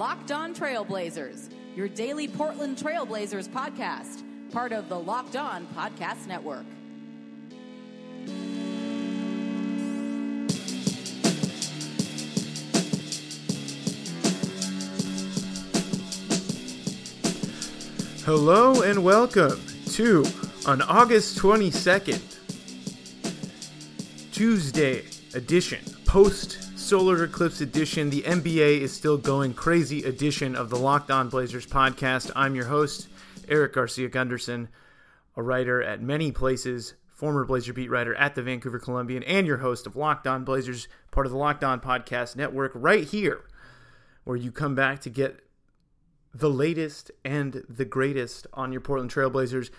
Locked On Trailblazers, your daily Portland Trailblazers podcast, part of the Locked On Podcast Network. Hello and welcome to on August 22nd, Tuesday edition, post solar eclipse edition, the NBA is still going crazy edition of the Locked On Blazers podcast. I'm your host, Erik Garcia Gundersen, a writer at many places, former Blazer beat writer at the Vancouver Columbian, and your host of Locked On Blazers, part of the Locked On Podcast Network, right here, where you come back to get the latest and the greatest on your Portland Trailblazers.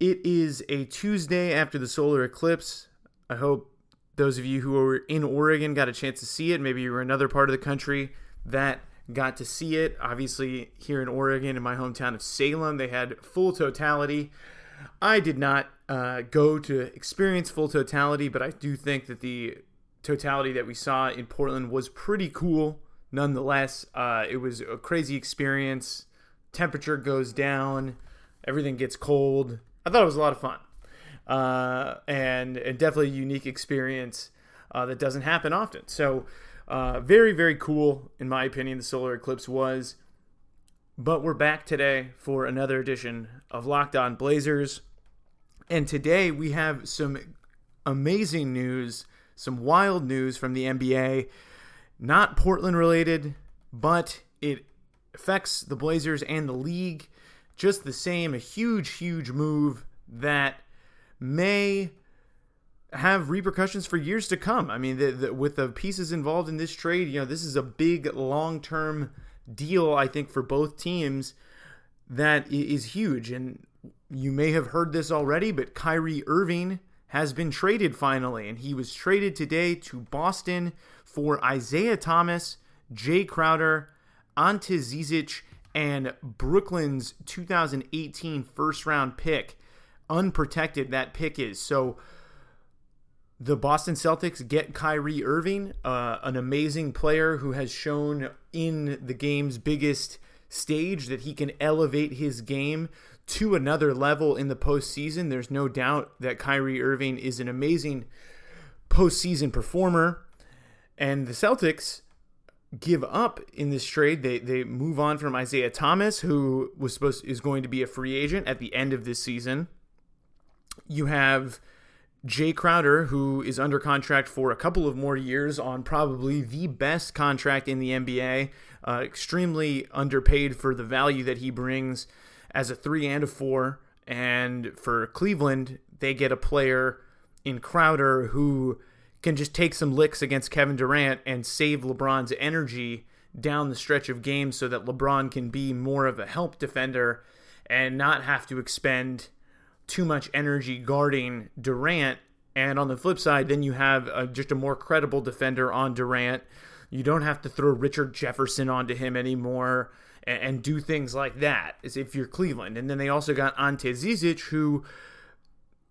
It is a Tuesday after the solar eclipse. I hope those of you who were in Oregon got a chance to see it. Maybe you were another part of the country that got to see it. Obviously, here in Oregon, in my hometown of Salem, they had full totality. I did not uh, go to experience full totality, but I do think that the totality that we saw in Portland was pretty cool nonetheless, uh, it was a crazy experience. Temperature goes down, everything gets cold. I thought it was a lot of fun, uh, and, and definitely a unique experience uh, that doesn't happen often. So, uh, very very cool in my opinion. The solar eclipse was, but we're back today for another edition of Locked On Blazers, and today we have some amazing news, some wild news from the NBA not Portland related, but it affects the Blazers and the league just the same. A huge, huge move that may have repercussions for years to come. I mean, the, the, with the pieces involved in this trade, you know, this is a big long term deal, I think, for both teams that is huge. And you may have heard this already, but Kyrie Irving has been traded finally, and he was traded today to Boston for Isaiah Thomas, Jay Crowder, Ante Zizic, and Brooklyn's 2018 first round pick. Unprotected that pick is. So the Boston Celtics get Kyrie Irving, uh, an amazing player who has shown in the game's biggest stage that he can elevate his game to another level in the postseason. There's no doubt that Kyrie Irving is an amazing postseason performer. And the Celtics give up in this trade. They they move on from Isaiah Thomas, who was supposed is going to be a free agent at the end of this season. You have Jay Crowder, who is under contract for a couple of more years on probably the best contract in the NBA. Uh, extremely underpaid for the value that he brings as a three and a four. And for Cleveland, they get a player in Crowder who can just take some licks against Kevin Durant and save LeBron's energy down the stretch of games so that LeBron can be more of a help defender and not have to expend too much energy guarding Durant. And on the flip side, then you have a, just a more credible defender on Durant. You don't have to throw Richard Jefferson onto him anymore and, and do things like that as if you're Cleveland. And then they also got Ante Zizic, who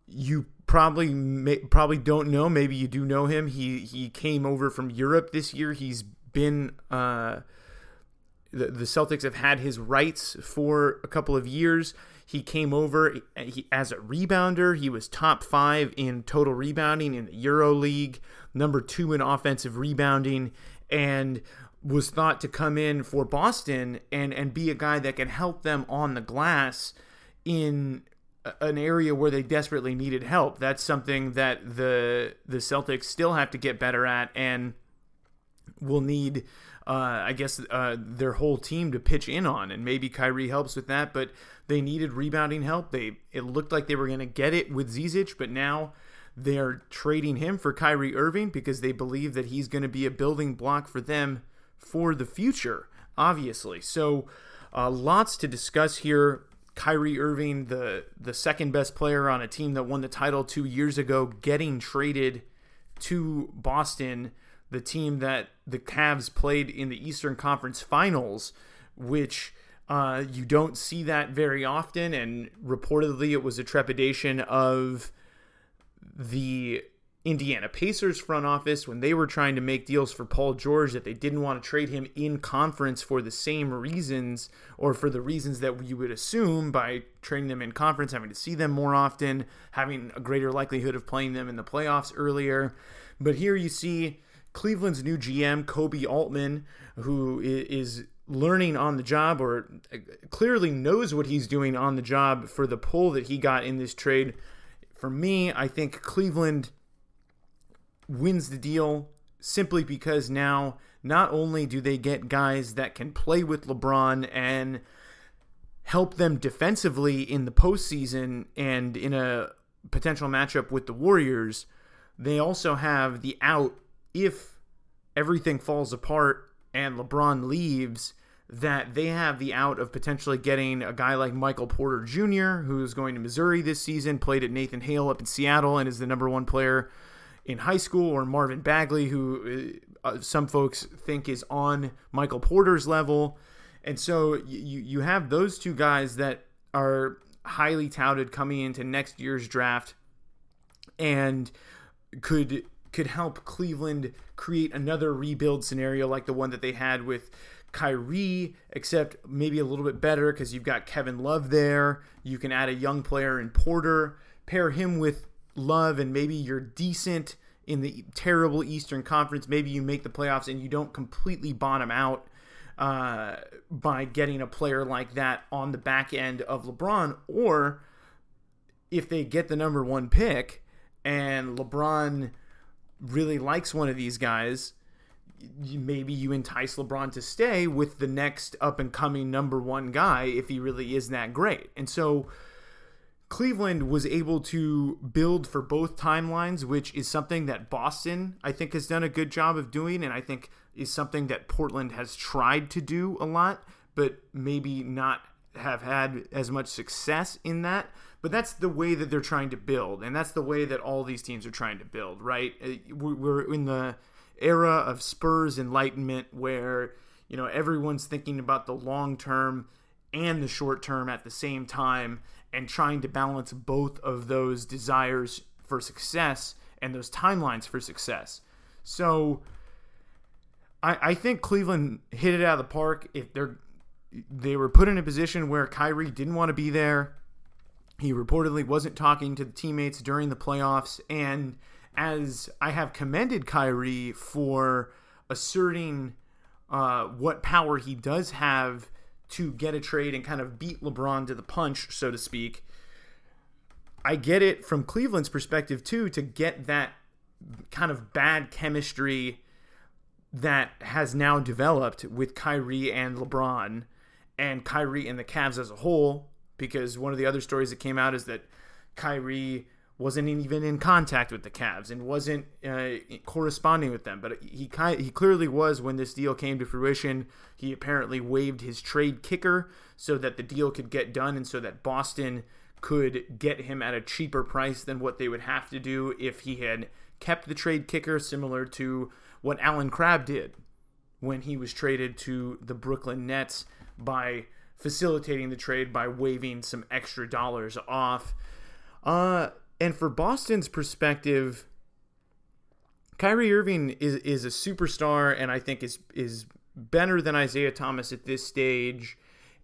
you probably may, probably don't know. Maybe you do know him. He he came over from Europe this year. He's been uh, the the Celtics have had his rights for a couple of years. He came over eh, he, as a rebounder. He was top five in total rebounding in the Euro League, number two in offensive rebounding, and was thought to come in for Boston and and be a guy that can help them on the glass in an area where they desperately needed help. That's something that the the Celtics still have to get better at and will need, uh, I guess, uh, their whole team to pitch in on, and maybe Kyrie helps with that. But they needed rebounding help. They it looked like they were going to get it with Zizic, but now they're trading him for Kyrie Irving because they believe that he's going to be a building block for them for the future. Obviously, so uh, lots to discuss here. Kyrie Irving, the the second best player on a team that won the title two years ago, getting traded to Boston, the team that the Cavs played in the Eastern Conference Finals, which uh, you don't see that very often. And reportedly, it was a trepidation of the Indiana Pacers front office when they were trying to make deals for Paul George that they didn't want to trade him in conference for the same reasons or for the reasons that you would assume by trading them in conference, having to see them more often, having a greater likelihood of playing them in the playoffs earlier. But here you see Cleveland's new GM, Koby Altman, who is learning on the job or uh, clearly knows what he's doing on the job for the pull that he got in this trade. For me, I think Cleveland wins the deal simply because now not only do they get guys that can play with LeBron and help them defensively in the postseason and in a potential matchup with the Warriors, they also have the out if everything falls apart and LeBron leaves, that they have the out of potentially getting a guy like Michael Porter Jr., who's going to Missouri this season, played at Nathan Hale up in Seattle, and is the number one player in high school, or Marvin Bagley, who uh, some folks think is on Michael Porter's level. And so you, you have those two guys that are highly touted coming into next year's draft and could could help Cleveland create another rebuild scenario like the one that they had with Kyrie, except maybe a little bit better because you've got Kevin Love there. You can add a young player in Porter, pair him with Love, and maybe you're decent in the terrible Eastern Conference. Maybe you make the playoffs and you don't completely bottom out uh, by getting a player like that on the back end of LeBron. Or if they get the number one pick and LeBron really likes one of these guys, maybe you entice LeBron to stay with the next up and coming number one guy if he really is that great. And so Cleveland was able to build for both timelines, which is something that Boston, I think, has done a good job of doing, and I think is something that Portland has tried to do a lot, but maybe not have had as much success in that. But that's the way that they're trying to build, and that's the way that all these teams are trying to build, right? Uh, we're in the era of Spurs enlightenment where, you know, everyone's thinking about the long term and the short term at the same time and trying to balance both of those desires for success and those timelines for success. So I, I think Cleveland hit it out of the park. If they're they were put in a position where Kyrie didn't want to be there. He reportedly wasn't talking to the teammates during the playoffs. And as I have commended Kyrie for asserting uh, what power he does have to get a trade and kind of beat LeBron to the punch, so to speak, I get it from Cleveland's perspective too to get that kind of bad chemistry that has now developed with Kyrie and LeBron and Kyrie and the Cavs as a whole because one of the other stories that came out is that Kyrie wasn't even in contact with the Cavs and wasn't uh, corresponding with them. But he he clearly was when this deal came to fruition. He apparently waived his trade kicker so that the deal could get done and so that Boston could get him at a cheaper price than what they would have to do if he had kept the trade kicker, similar to what Allen Crabbe did when he was traded to the Brooklyn Nets by facilitating the trade by waiving some extra dollars off. Uh, and for Boston's perspective, Kyrie Irving is is a superstar, and I think is is better than Isaiah Thomas at this stage,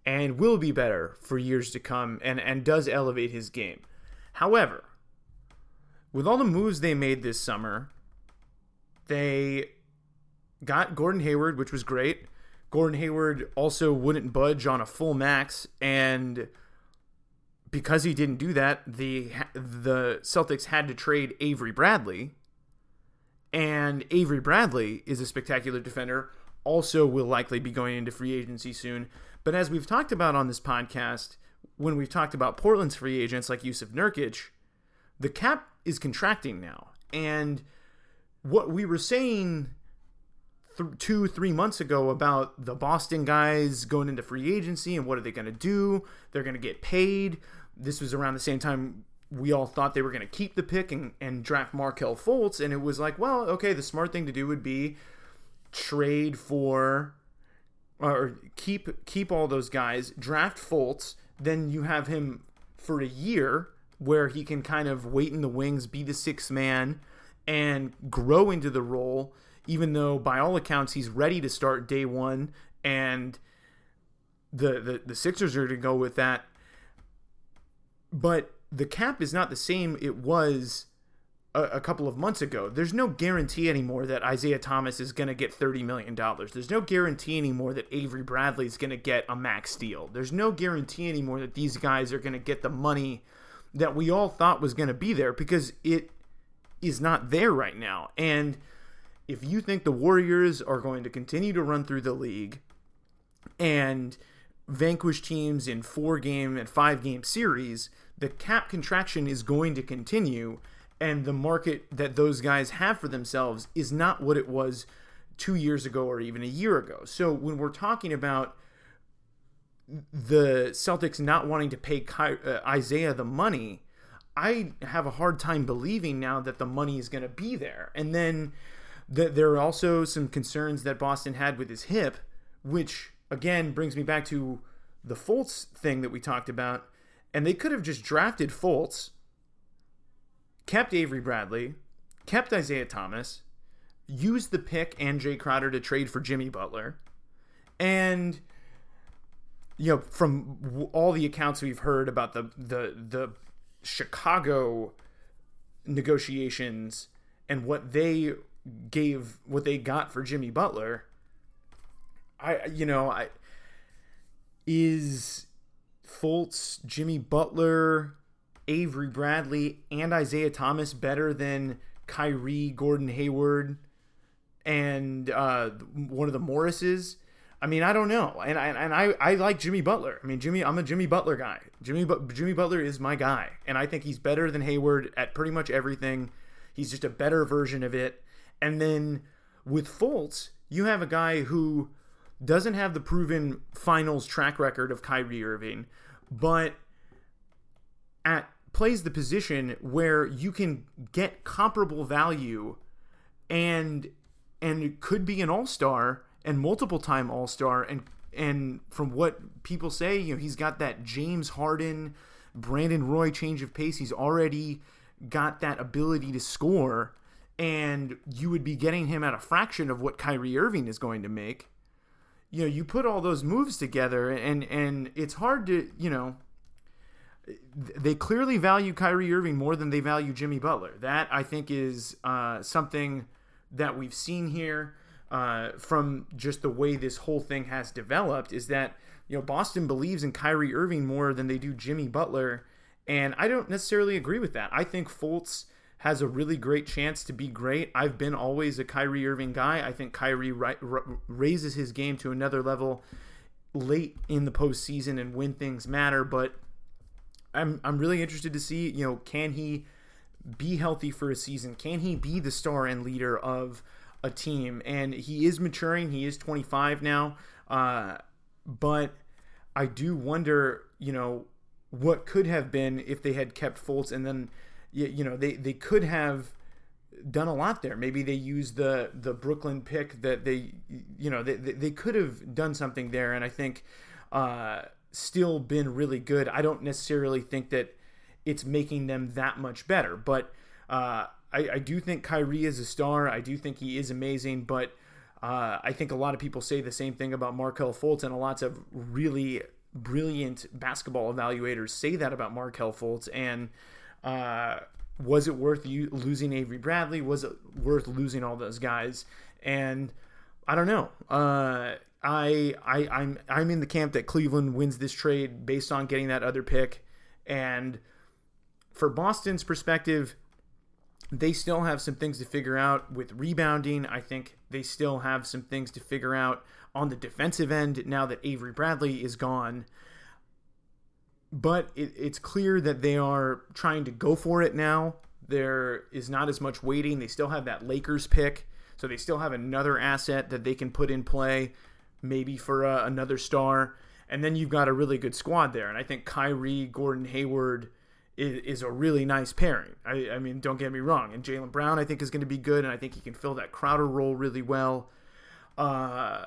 and will be better for years to come, and and does elevate his game. However, with all the moves they made this summer, they got Gordon Hayward, which was great. Gordon Hayward also wouldn't budge on a full max, and because he didn't do that, the the Celtics had to trade Avery Bradley, And Avery Bradley is a spectacular defender, also will likely be going into free agency soon. But as we've talked about on this podcast, when we've talked about Portland's free agents like Yusuf Nurkic, the cap is contracting now. And what we were saying th- two, three months ago about the Boston guys going into free agency and what are they going to do? They're going to get paid. This was around the same time we all thought they were going to keep the pick and, and draft Markelle Fultz. And it was like, well, okay, the smart thing to do would be trade for uh, or keep keep all those guys, draft Fultz, then you have him for a year where he can kind of wait in the wings, be the sixth man, and grow into the role, even though by all accounts he's ready to start day one and the the, the Sixers are to go with that. But the cap is not the same it was a, a couple of months ago. There's no guarantee anymore that Isaiah Thomas is going to get $30 million. There's no guarantee anymore that Avery Bradley is going to get a max deal. There's no guarantee anymore that these guys are going to get the money that we all thought was going to be there because it is not there right now. And if you think the Warriors are going to continue to run through the league and vanquish teams in four game and five game series, the cap contraction is going to continue and the market that those guys have for themselves is not what it was two years ago or even a year ago. So when we're talking about the Celtics not wanting to pay Ky- uh, Isaiah the money, I have a hard time believing now that the money is going to be there. And then the, there are also some concerns that Boston had with his hip, which again brings me back to the Fultz thing that we talked about. And they could have just drafted Fultz kept Avery Bradley, kept Isaiah Thomas, used the pick and Jay Crowder to trade for Jimmy Butler, and you know from all the accounts we've heard about the the the Chicago negotiations and what they gave what they got for Jimmy Butler I you know I is Fultz Jimmy Butler Avery Bradley and Isaiah Thomas better than Kyrie, Gordon Hayward, and uh, one of the Morrises. I mean, I don't know, and I and I, I like Jimmy Butler. I mean, Jimmy, I'm a Jimmy Butler guy. Jimmy Jimmy Butler is my guy, and I think he's better than Hayward at pretty much everything. He's just a better version of it. And then with Fultz, you have a guy who doesn't have the proven finals track record of Kyrie Irving, but at plays the position where you can get comparable value and and could be an all-star and multiple time all-star and and from what people say, you know, he's got that James Harden, Brandon Roy change of pace. He's already got that ability to score and you would be getting him at a fraction of what Kyrie Irving is going to make. You know, you put all those moves together and and it's hard to, you know, they clearly value Kyrie Irving more than they value Jimmy Butler. That I think is uh, something that we've seen here uh, from just the way this whole thing has developed. Is that you know Boston believes in Kyrie Irving more than they do Jimmy Butler, and I don't necessarily agree with that. I think Fultz has a really great chance to be great. I've been always a Kyrie Irving guy. I think Kyrie ri- raises his game to another level late in the postseason and when things matter, but I'm I'm really interested to see, you know, can he be healthy for a season? Can he be the star and leader of a team? And he is maturing. He is 25 now. Uh, but I do wonder, you know, what could have been if they had kept Fultz and then, you, you know, they, they could have done a lot there. Maybe they used the the Brooklyn pick that they, you know, they, they could have done something there. And I think, uh, still been really good. I don't necessarily think that it's making them that much better, but uh, I, I, do think Kyrie is a star. I do think he is amazing, but uh, I think a lot of people say the same thing about Markelle Fultz, and lots of really brilliant basketball evaluators say that about Markelle Fultz. And uh, was it worth you losing Avery Bradley? Was it worth losing all those guys? And I don't know. Uh, I I I'm I'm in the camp that Cleveland wins this trade based on getting that other pick, and for Boston's perspective, they still have some things to figure out with rebounding. I think they still have some things to figure out on the defensive end now that Avery Bradley is gone. But it, it's clear that they are trying to go for it now. There is not as much waiting. They still have that Lakers pick, so they still have another asset that they can put in play, maybe for uh, another star. And then you've got a really good squad there. And I think Kyrie, Gordon Hayward, is, is a really nice pairing. I, I mean, don't get me wrong. And Jaylen Brown, I think, is going to be good, and I think he can fill that Crowder role really well. Uh,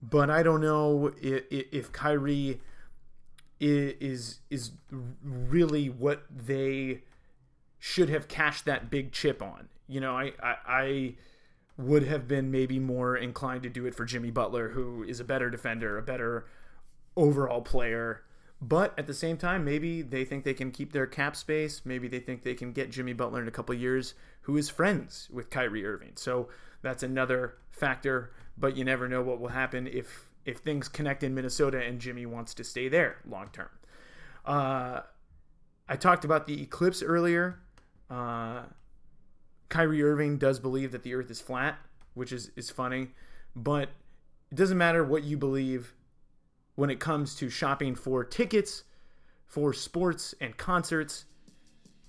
but I don't know if, if Kyrie is is really what they should have cashed that big chip on. You know, I, I, I would have been maybe more inclined to do it for Jimmy Butler, who is a better defender, a better overall player. But at the same time, maybe they think they can keep their cap space. Maybe they think they can get Jimmy Butler in a couple years, who is friends with Kyrie Irving. So that's another factor. But you never know what will happen if if things connect in Minnesota and Jimmy wants to stay there long term. Uh, I talked about the eclipse earlier. Uh, Kyrie Irving does believe that the Earth is flat, which is is funny, but it doesn't matter what you believe when it comes to shopping for tickets for sports and concerts.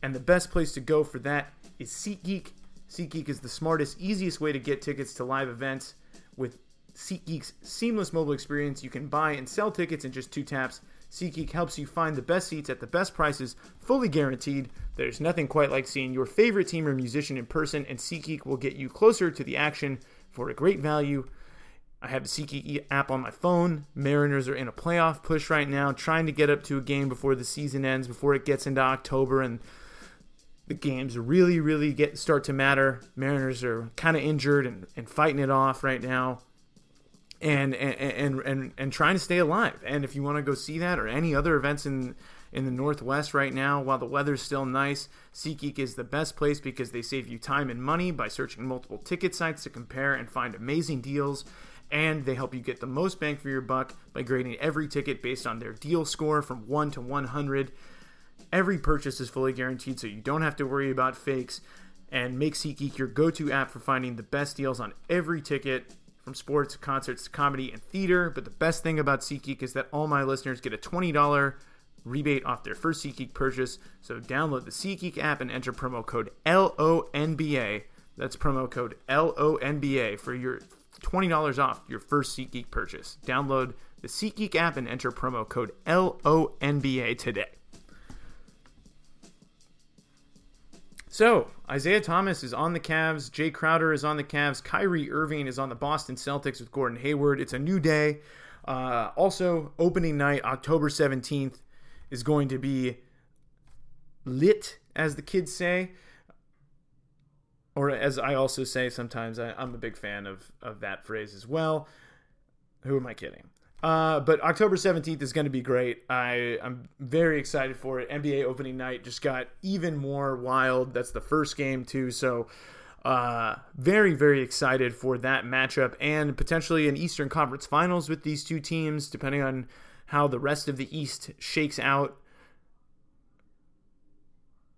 And the best place to go for that is SeatGeek. SeatGeek is the smartest, easiest way to get tickets to live events. With SeatGeek's seamless mobile experience, you can buy and sell tickets in just two taps. SeatGeek helps you find the best seats at the best prices, fully guaranteed. There's nothing quite like seeing your favorite team or musician in person, and SeatGeek will get you closer to the action for a great value. I have the SeatGeek app on my phone. Mariners are in a playoff push right now, trying to get up to a game before the season ends, before it gets into October and the games really, really get start to matter. Mariners are kind of injured and, and fighting it off right now. And, and and and trying to stay alive. And if you want to go see that or any other events in in the Northwest right now, while the weather's still nice, SeatGeek is the best place because they save you time and money by searching multiple ticket sites to compare and find amazing deals and they help you get the most bang for your buck by grading every ticket based on their deal score from 1 to 100. Every purchase is fully guaranteed, so you don't have to worry about fakes. And make SeatGeek your go to app for finding the best deals on every ticket from sports, to concerts, to comedy, and theater. But the best thing about SeatGeek is that all my listeners get a $20 rebate off their first SeatGeek purchase. So download the SeatGeek app and enter promo code LONBA. That's promo code LONBA for your $20 off your first SeatGeek purchase. Download the SeatGeek app and enter promo code LONBA today. So, Isaiah Thomas is on the Cavs. Jay Crowder is on the Cavs. Kyrie Irving is on the Boston Celtics with Gordon Hayward. It's a new day. Uh, also, opening night, October 17th, is going to be lit, as the kids say or as I also say sometimes, I, am a big fan of of that phrase as well. Who am I kidding? Uh, but October 17th is going to be great. I, I'm very excited for it. NBA opening night just got even more wild. That's the first game, too. So, uh, very, very excited for that matchup and potentially an Eastern Conference Finals with these two teams, depending on how the rest of the East shakes out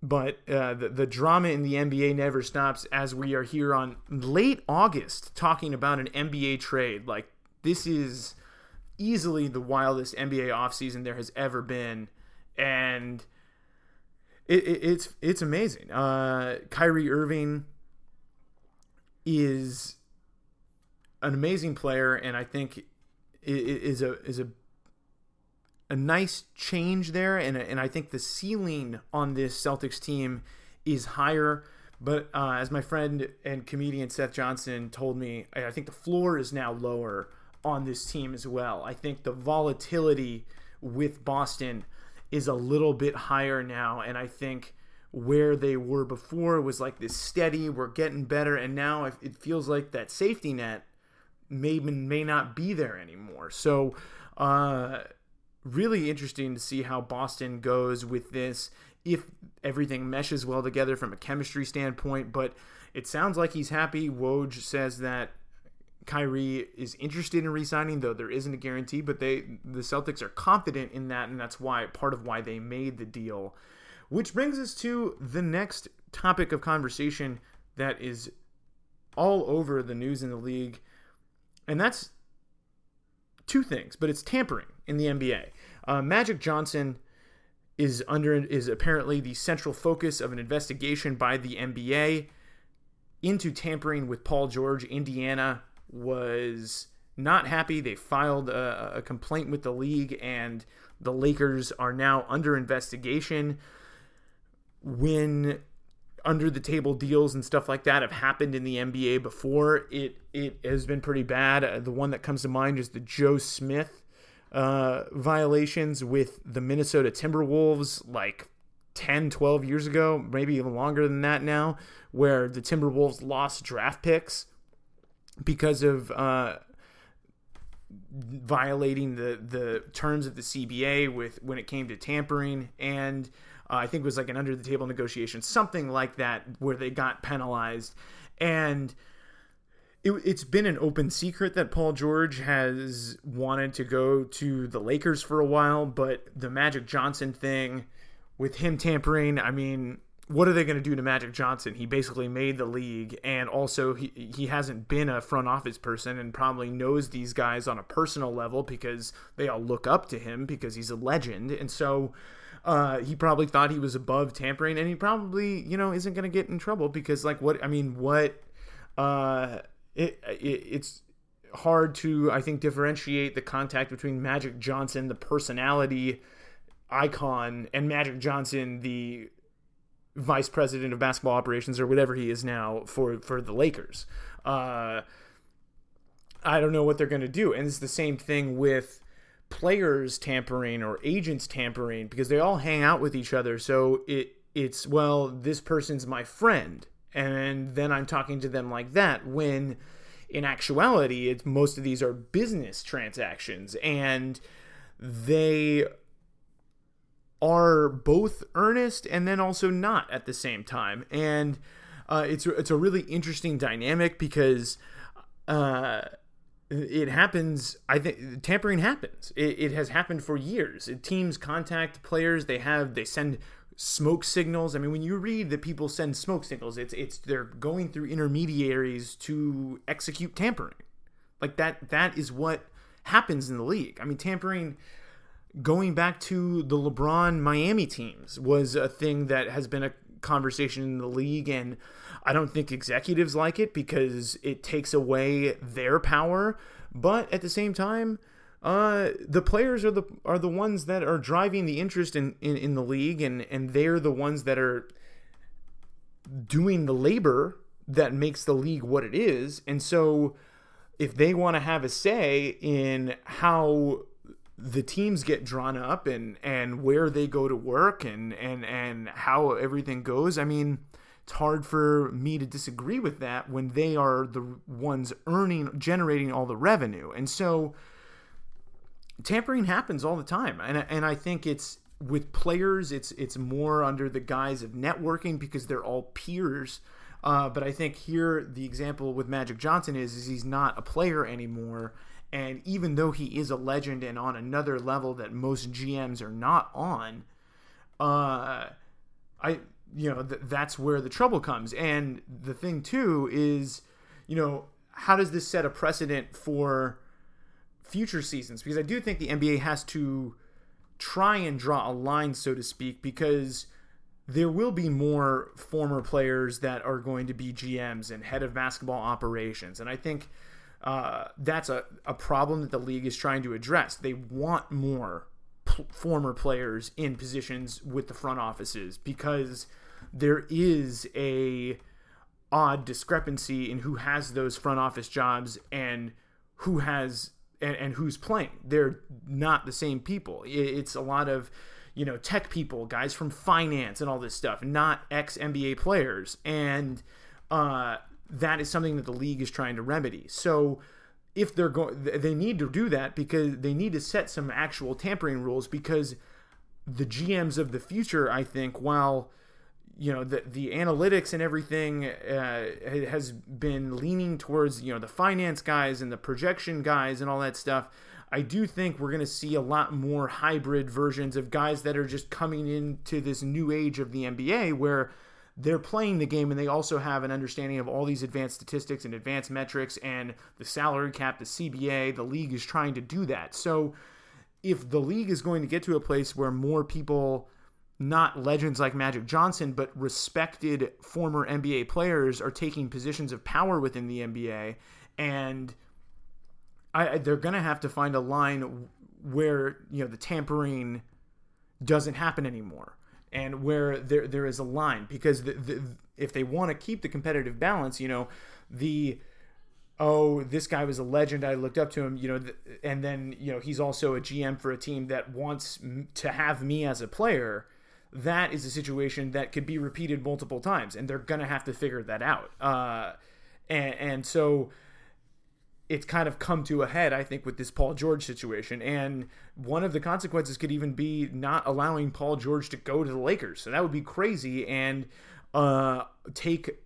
but uh, the, the drama in the NBA never stops as we are here on late August talking about an NBA trade. Like, this is easily the wildest NBA offseason there has ever been. And it, it, it's it's amazing. Uh, Kyrie Irving is an amazing player, and I think is a is a a nice change there, and and I think the ceiling on this Celtics team is higher. But uh, as my friend and comedian Seth Johnson told me, I think the floor is now lower on this team as well. I think the volatility with Boston is a little bit higher now, and I think where they were before was like this steady, we're getting better, and now it feels like that safety net may may not be there anymore. So. Uh, really interesting to see how Boston goes with this if everything meshes well together from a chemistry standpoint. But it sounds like he's happy. Woj says that Kyrie is interested in resigning, though there isn't a guarantee. But they, the Celtics, are confident in that, and that's why part of why they made the deal. Which brings us to the next topic of conversation that is all over the news in the league, and that's two things, but it's tampering in the NBA. Uh, Magic Johnson is under is apparently the central focus of an investigation by the NBA into tampering with Paul George. Indiana was not happy. They filed a, a complaint with the league, and the Lakers are now under investigation. When under the table deals and stuff like that have happened in the NBA before. It it has been pretty bad. Uh, the one that comes to mind is the Joe Smith uh, violations with the Minnesota Timberwolves, like 10, 12 years ago, maybe even longer than that now, where the Timberwolves lost draft picks because of uh, violating the the terms of the CBA with when it came to tampering and uh, I think it was like an under the table negotiation, something like that, where they got penalized. And it, it's been an open secret that Paul George has wanted to go to the Lakers for a while, but the Magic Johnson thing with him tampering, I mean, what are they going to do to Magic Johnson? He basically made the league, and also he he hasn't been a front office person, and probably knows these guys on a personal level because they all look up to him because he's a legend, and so uh, he probably thought he was above tampering, and he probably, you know, isn't going to get in trouble because, like, what I mean, what uh, it, it it's hard to, I think, differentiate the contact between Magic Johnson, the personality icon, and Magic Johnson, the vice president of basketball operations or whatever he is now for for the Lakers. Uh, I don't know what they're going to do, and it's the same thing with players tampering or agents tampering because they all hang out with each other. So it it's well, this person's my friend, and then I'm talking to them like that. When in actuality, it's most of these are business transactions, and they are both earnest and then also not at the same time. And uh, it's it's a really interesting dynamic because. Uh, it happens i think tampering happens it, it, has happened for years teams contact players they have they send smoke signals i mean when you read that people send smoke signals it's it's they're going through intermediaries to execute tampering like that that is what happens in the league i mean tampering going back to the lebron miami teams was a thing that has been a conversation in the league and I don't think executives like it because it takes away their power. But at the same time, uh, the players are the are the ones that are driving the interest in, in, in the league, and and they're the ones that are doing the labor that makes the league what it is. And so, if they want to have a say in how the teams get drawn up and and where they go to work and and and how everything goes, I mean it's hard for me to disagree with that when they are the ones earning generating all the revenue. And so tampering happens all the time. And, and i think it's with players it's it's more under the guise of networking because they're all peers. Uh, but i think here the example with magic johnson is, is he's not a player anymore and even though he is a legend and on another level that most gms are not on uh, I you know th- that's where the trouble comes. And the thing too is you know how does this set a precedent for future seasons? Because i do think the nba has to try and draw a line so to speak because there will be more former players that are going to be gms and head of basketball operations. And i think uh, that's a, a problem that the league is trying to address they want more p- former players in positions with the front offices because there is a odd discrepancy in who has those front office jobs and who has and, and who's playing. They're not the same people. It's a lot of you know tech people, guys from finance and all this stuff, not ex NBA players, and uh, that is something that the league is trying to remedy. So if they're going, they need to do that because they need to set some actual tampering rules because the GMs of the future, I think, while you know the the analytics and everything uh, has been leaning towards you know the finance guys and the projection guys and all that stuff. I do think we're going to see a lot more hybrid versions of guys that are just coming into this new age of the NBA where they're playing the game and they also have an understanding of all these advanced statistics and advanced metrics and the salary cap, the CBA. The league is trying to do that. So if the league is going to get to a place where more people, not legends like Magic Johnson, but respected former NBA players are taking positions of power within the NBA, and I, they're going to have to find a line where you know the tampering doesn't happen anymore and where there there is a line because the, the, if they want to keep the competitive balance, you know, the oh this guy was a legend I looked up to him, you know, and then you know he's also a GM for a team that wants to have me as a player. That is a situation that could be repeated multiple times, and they're gonna have to figure that out. Uh, and, and so it's kind of come to a head, I think, with this Paul George situation. And one of the consequences could even be not allowing Paul George to go to the Lakers. So that would be crazy and uh, take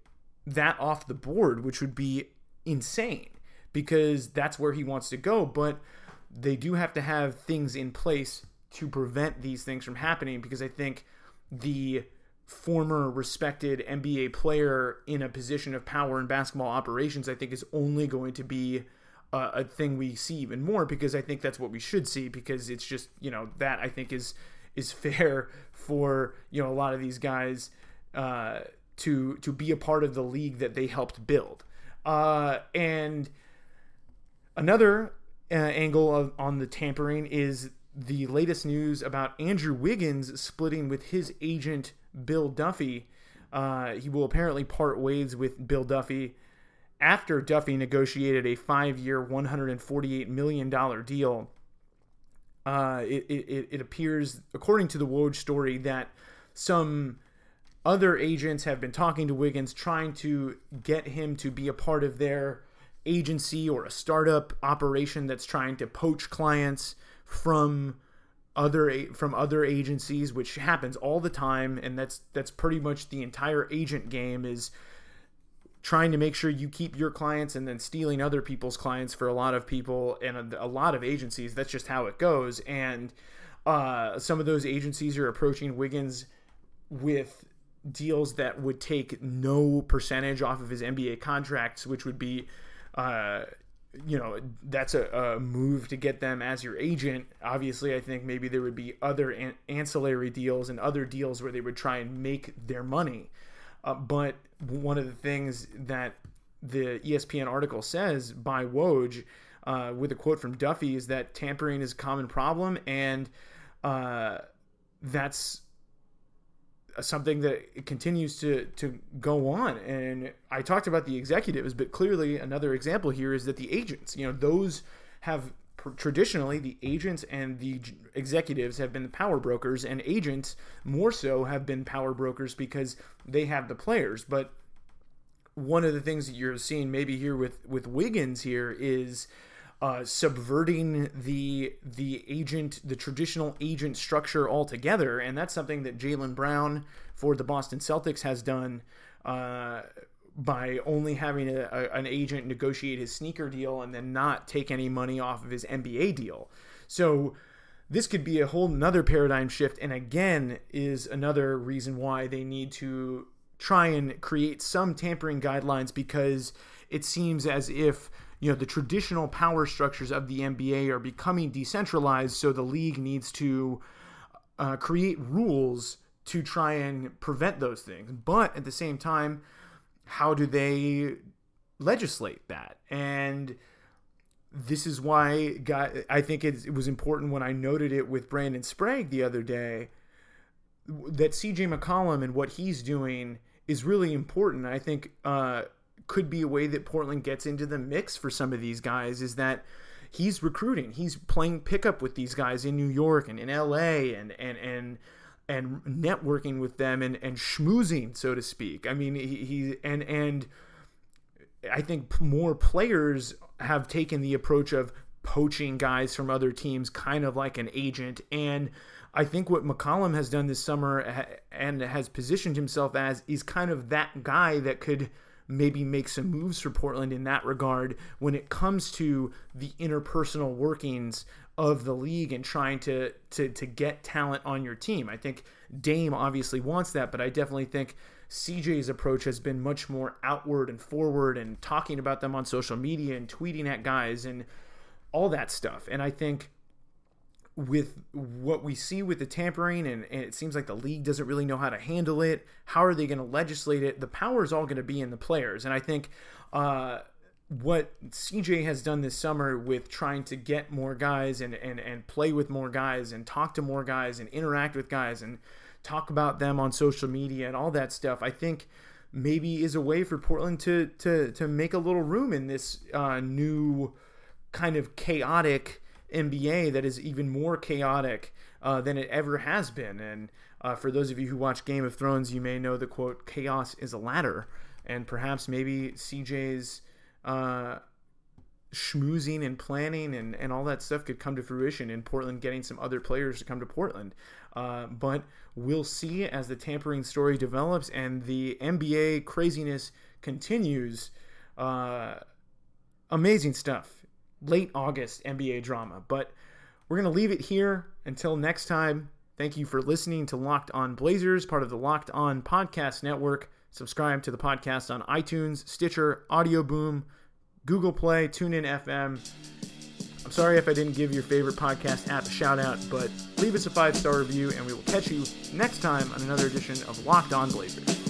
that off the board, which would be insane because that's where he wants to go. But they do have to have things in place to prevent these things from happening because I think the former respected NBA player in a position of power in basketball operations, I think is only going to be a thing we see even more because I think that's what we should see because it's just you know that I think is is fair for you know a lot of these guys uh, to to be a part of the league that they helped build. Uh, and another uh, angle of, on the tampering is the latest news about Andrew Wiggins splitting with his agent Bill Duffy. Uh, he will apparently part ways with Bill Duffy after Duffy negotiated a five year, $148 million deal. Uh, it, it, it appears, according to the Woj story, that some other agents have been talking to Wiggins, trying to get him to be a part of their agency or a startup operation that's trying to poach clients from other from other agencies which happens all the time and that's that's pretty much the entire agent game is trying to make sure you keep your clients and then stealing other people's clients for a lot of people and a, a lot of agencies. That's just how it goes. And uh, some of those agencies are approaching Wiggins with deals that would take no percentage off of his NBA contracts, which would be, uh, you know, that's a, a, move to get them as your agent. Obviously, I think maybe there would be other an- ancillary deals and other deals where they would try and make their money. Uh, but one of the things that the ESPN article says by Woj, uh, with a quote from Duffy, is that tampering is a common problem, and uh, that's something that continues to to go on. And I talked about the executives, but clearly another example here is that the agents, you know, those have traditionally the agents and the executives have been the power brokers and agents more so have been power brokers because they have the players. But one of the things that you're seeing maybe here with with Wiggins here is uh, subverting the the agent the traditional agent structure altogether. And that's something that Jaylen Brown for the Boston Celtics has done uh, by only having a, a, an agent negotiate his sneaker deal and then not take any money off of his NBA deal. So this could be a whole another paradigm shift and again is another reason why they need to try and create some tampering guidelines because it seems as if you know the traditional power structures of the NBA are becoming decentralized so the league needs to uh, create rules to try and prevent those things but at the same time how do they legislate that? And this is why I think it was important when I noted it with Brandon Sprague the other day that CJ McCollum and what he's doing is really important. I think uh, could be a way that Portland gets into the mix for some of these guys is that he's recruiting. He's playing pickup with these guys in New York and in LA and and and and networking with them and, and schmoozing, so to speak. I mean, he, he and and I think more players have taken the approach of poaching guys from other teams, kind of like an agent. And I think what McCollum has done this summer and has positioned himself as is kind of that guy that could maybe make some moves for Portland in that regard when it comes to the interpersonal workings of the league and trying to to to get talent on your team. I think Dame obviously wants that, but I definitely think CJ's approach has been much more outward and forward and talking about them on social media and tweeting at guys and all that stuff. And I think with what we see with the tampering and, and, it seems like the league doesn't really know how to handle it. How are they going to legislate it? The power is all going to be in the players. And i think uh, what cj has done this summer with trying to get more guys and, and, and play with more guys and talk to more guys and interact with guys and talk about them on social media and all that stuff i think maybe is a way for portland to to, to make a little room in this uh, new kind of chaotic NBA that is even more chaotic uh, than it ever has been. And uh, for those of you who watch Game of Thrones, you may know the quote, chaos is a ladder. And perhaps maybe CJ's uh, schmoozing and planning and, and all that stuff could come to fruition in Portland, getting some other players to come to Portland. Uh, but we'll see as the tampering story develops and the NBA craziness continues. Uh, amazing stuff late August NBA drama. But we're going to leave it here until next time. Thank you for listening to Locked On Blazers, part of the Locked On Podcast Network. Subscribe to the podcast on iTunes, Stitcher, Audio Boom, Google Play, TuneIn FM. I'm sorry if I didn't give your favorite podcast app a shout out, but leave us a five star review and we will catch you next time on another edition of Locked On Blazers.